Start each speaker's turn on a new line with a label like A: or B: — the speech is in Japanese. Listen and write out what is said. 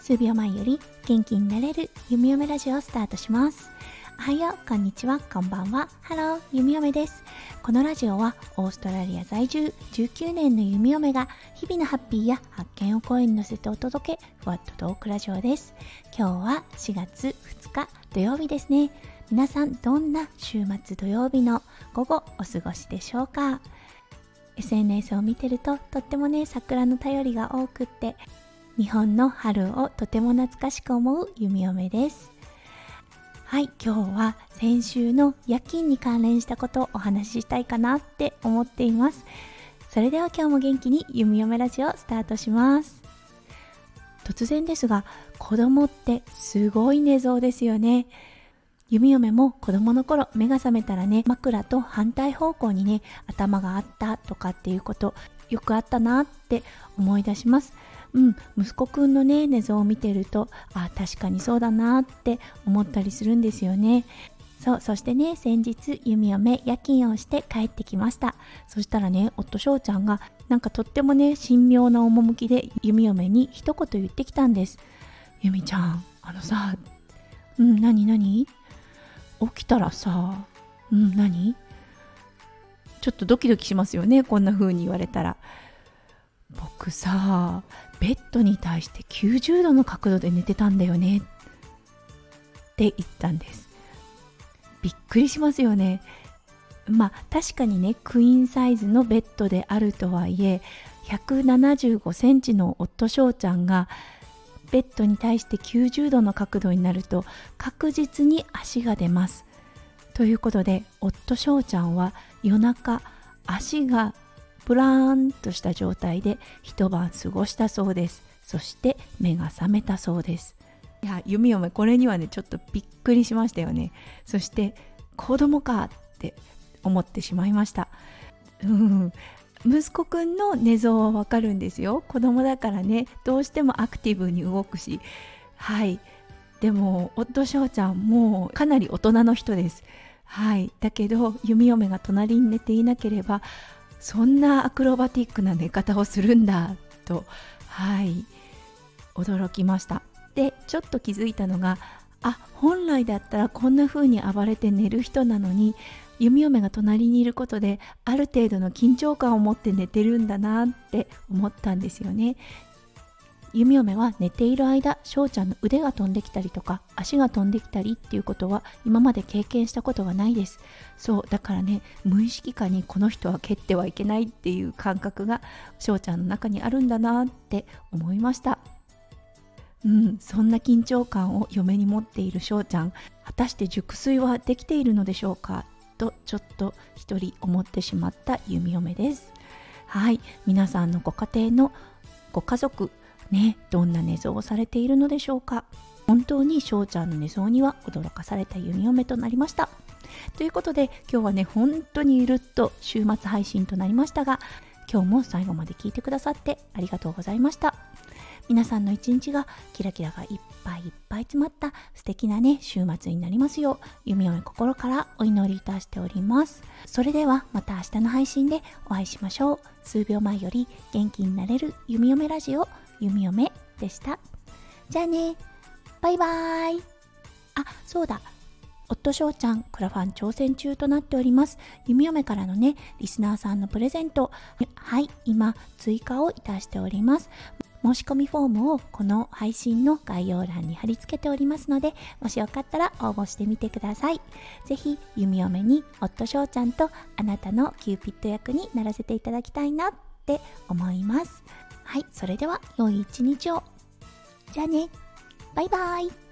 A: 数秒前より元気になれる弓嫁ラジオをスタートします。おはようこんにちは。こんばんは。ハロー弓嫁です。このラジオはオーストラリア在住19年の弓嫁が日々のハッピーや発見を声に乗せてお届けふわっとトークラジオです。今日は4月2日土曜日ですね。皆さんどんな週末土曜日の午後お過ごしでしょうか？SNS を見てるととってもね桜の便りが多くって日本の春をとても懐かしく思う弓嫁です。はい今日は先週の夜勤に関連したことをお話ししたいかなって思っています。それでは今日も元気に弓嫁ラジオスタートします。突然ですが子供ってすごい寝相ですよね。弓嫁も子供の頃目が覚めたらね枕と反対方向にね頭があったとかっていうことよくあったなって思い出します。うん、息子くんのね寝相を見てるとあ確かにそうだなって思ったりするんですよね。そうそしてね先日弓嫁夜勤をして帰ってきました。そしたらね夫翔ちゃんがなんかとってもね神妙な趣で弓嫁に一言言ってきたんです。弓ちゃんあのさうん何何？起きたらさうん何？ちょっとドキドキしますよねこんな風に言われたら。僕さベッドに対して90度の角度で寝てたんだよねって言ったんです。びっくりしますよね。まあ確かにねクイーンサイズのベッドであるとはいえ175センチの夫翔ちゃんがベッドに対して90度の角度になると確実に足が出ます。ということで夫翔ちゃんは夜中足がプラーンとした状態で一晩過ごしたそうです。そして目が覚めたそうです。いや弓嫁これにはねちょっとびっくりしましたよね。そして子供かって思ってしまいました。うん。息子くんの寝相はわかるんですよ。子供だからね。どうしてもアクティブに動くし。はい。でも夫翔ちゃんもうかなり大人の人です。はい。だけど弓嫁が隣に寝ていなければそんなアクロバティックな寝方をするんだ。と。はい。驚きました。でちょっと気づいたのがあ本来だったらこんな風に暴れて寝る人なのに弓嫁が隣にいることである程度の緊張感を持って寝てるんだなって思ったんですよね。弓嫁は寝ている間翔ちゃんの腕が飛んできたりとか足が飛んできたりっていうことは今まで経験したことがないです。そうだからね無意識下にこの人は蹴ってはいけないっていう感覚が翔ちゃんの中にあるんだなって思いました。うん、そんな緊張感を嫁に持っている翔ちゃん果たして熟睡はできているのでしょうか？とちょっと一人思ってしまった弓嫁です。はい。皆さんのご家庭のご家族ねどんな寝相をされているのでしょうか？本当に翔ちゃんの寝相には驚かされた弓嫁となりました。ということで今日はね本当にゆるっと週末配信となりましたが今日も最後まで聞いてくださってありがとうございました。皆さんの一日がキラキラがいっぱいいっぱい詰まった素敵なね週末になりますよう弓嫁心からお祈りいたしておりますそれではまた明日の配信でお会いしましょう数秒前より元気になれる弓嫁ラジオ弓嫁でした。じゃあね、バイバーイ。あ、そうだ。夫翔ちゃん、クラファン挑戦中となっております。弓嫁からのね、リスナーさんのプレゼント。はい、今、追加をいたしております。申し込みフォームをこの配信の概要欄に貼り付けておりますので、もしよかったら応募してみてください。ぜひ、弓嫁に夫翔ちゃんとあなたのキューピッド役にならせていただきたいなって思います。はい、それでは良い一日を。じゃあね、バイバイ。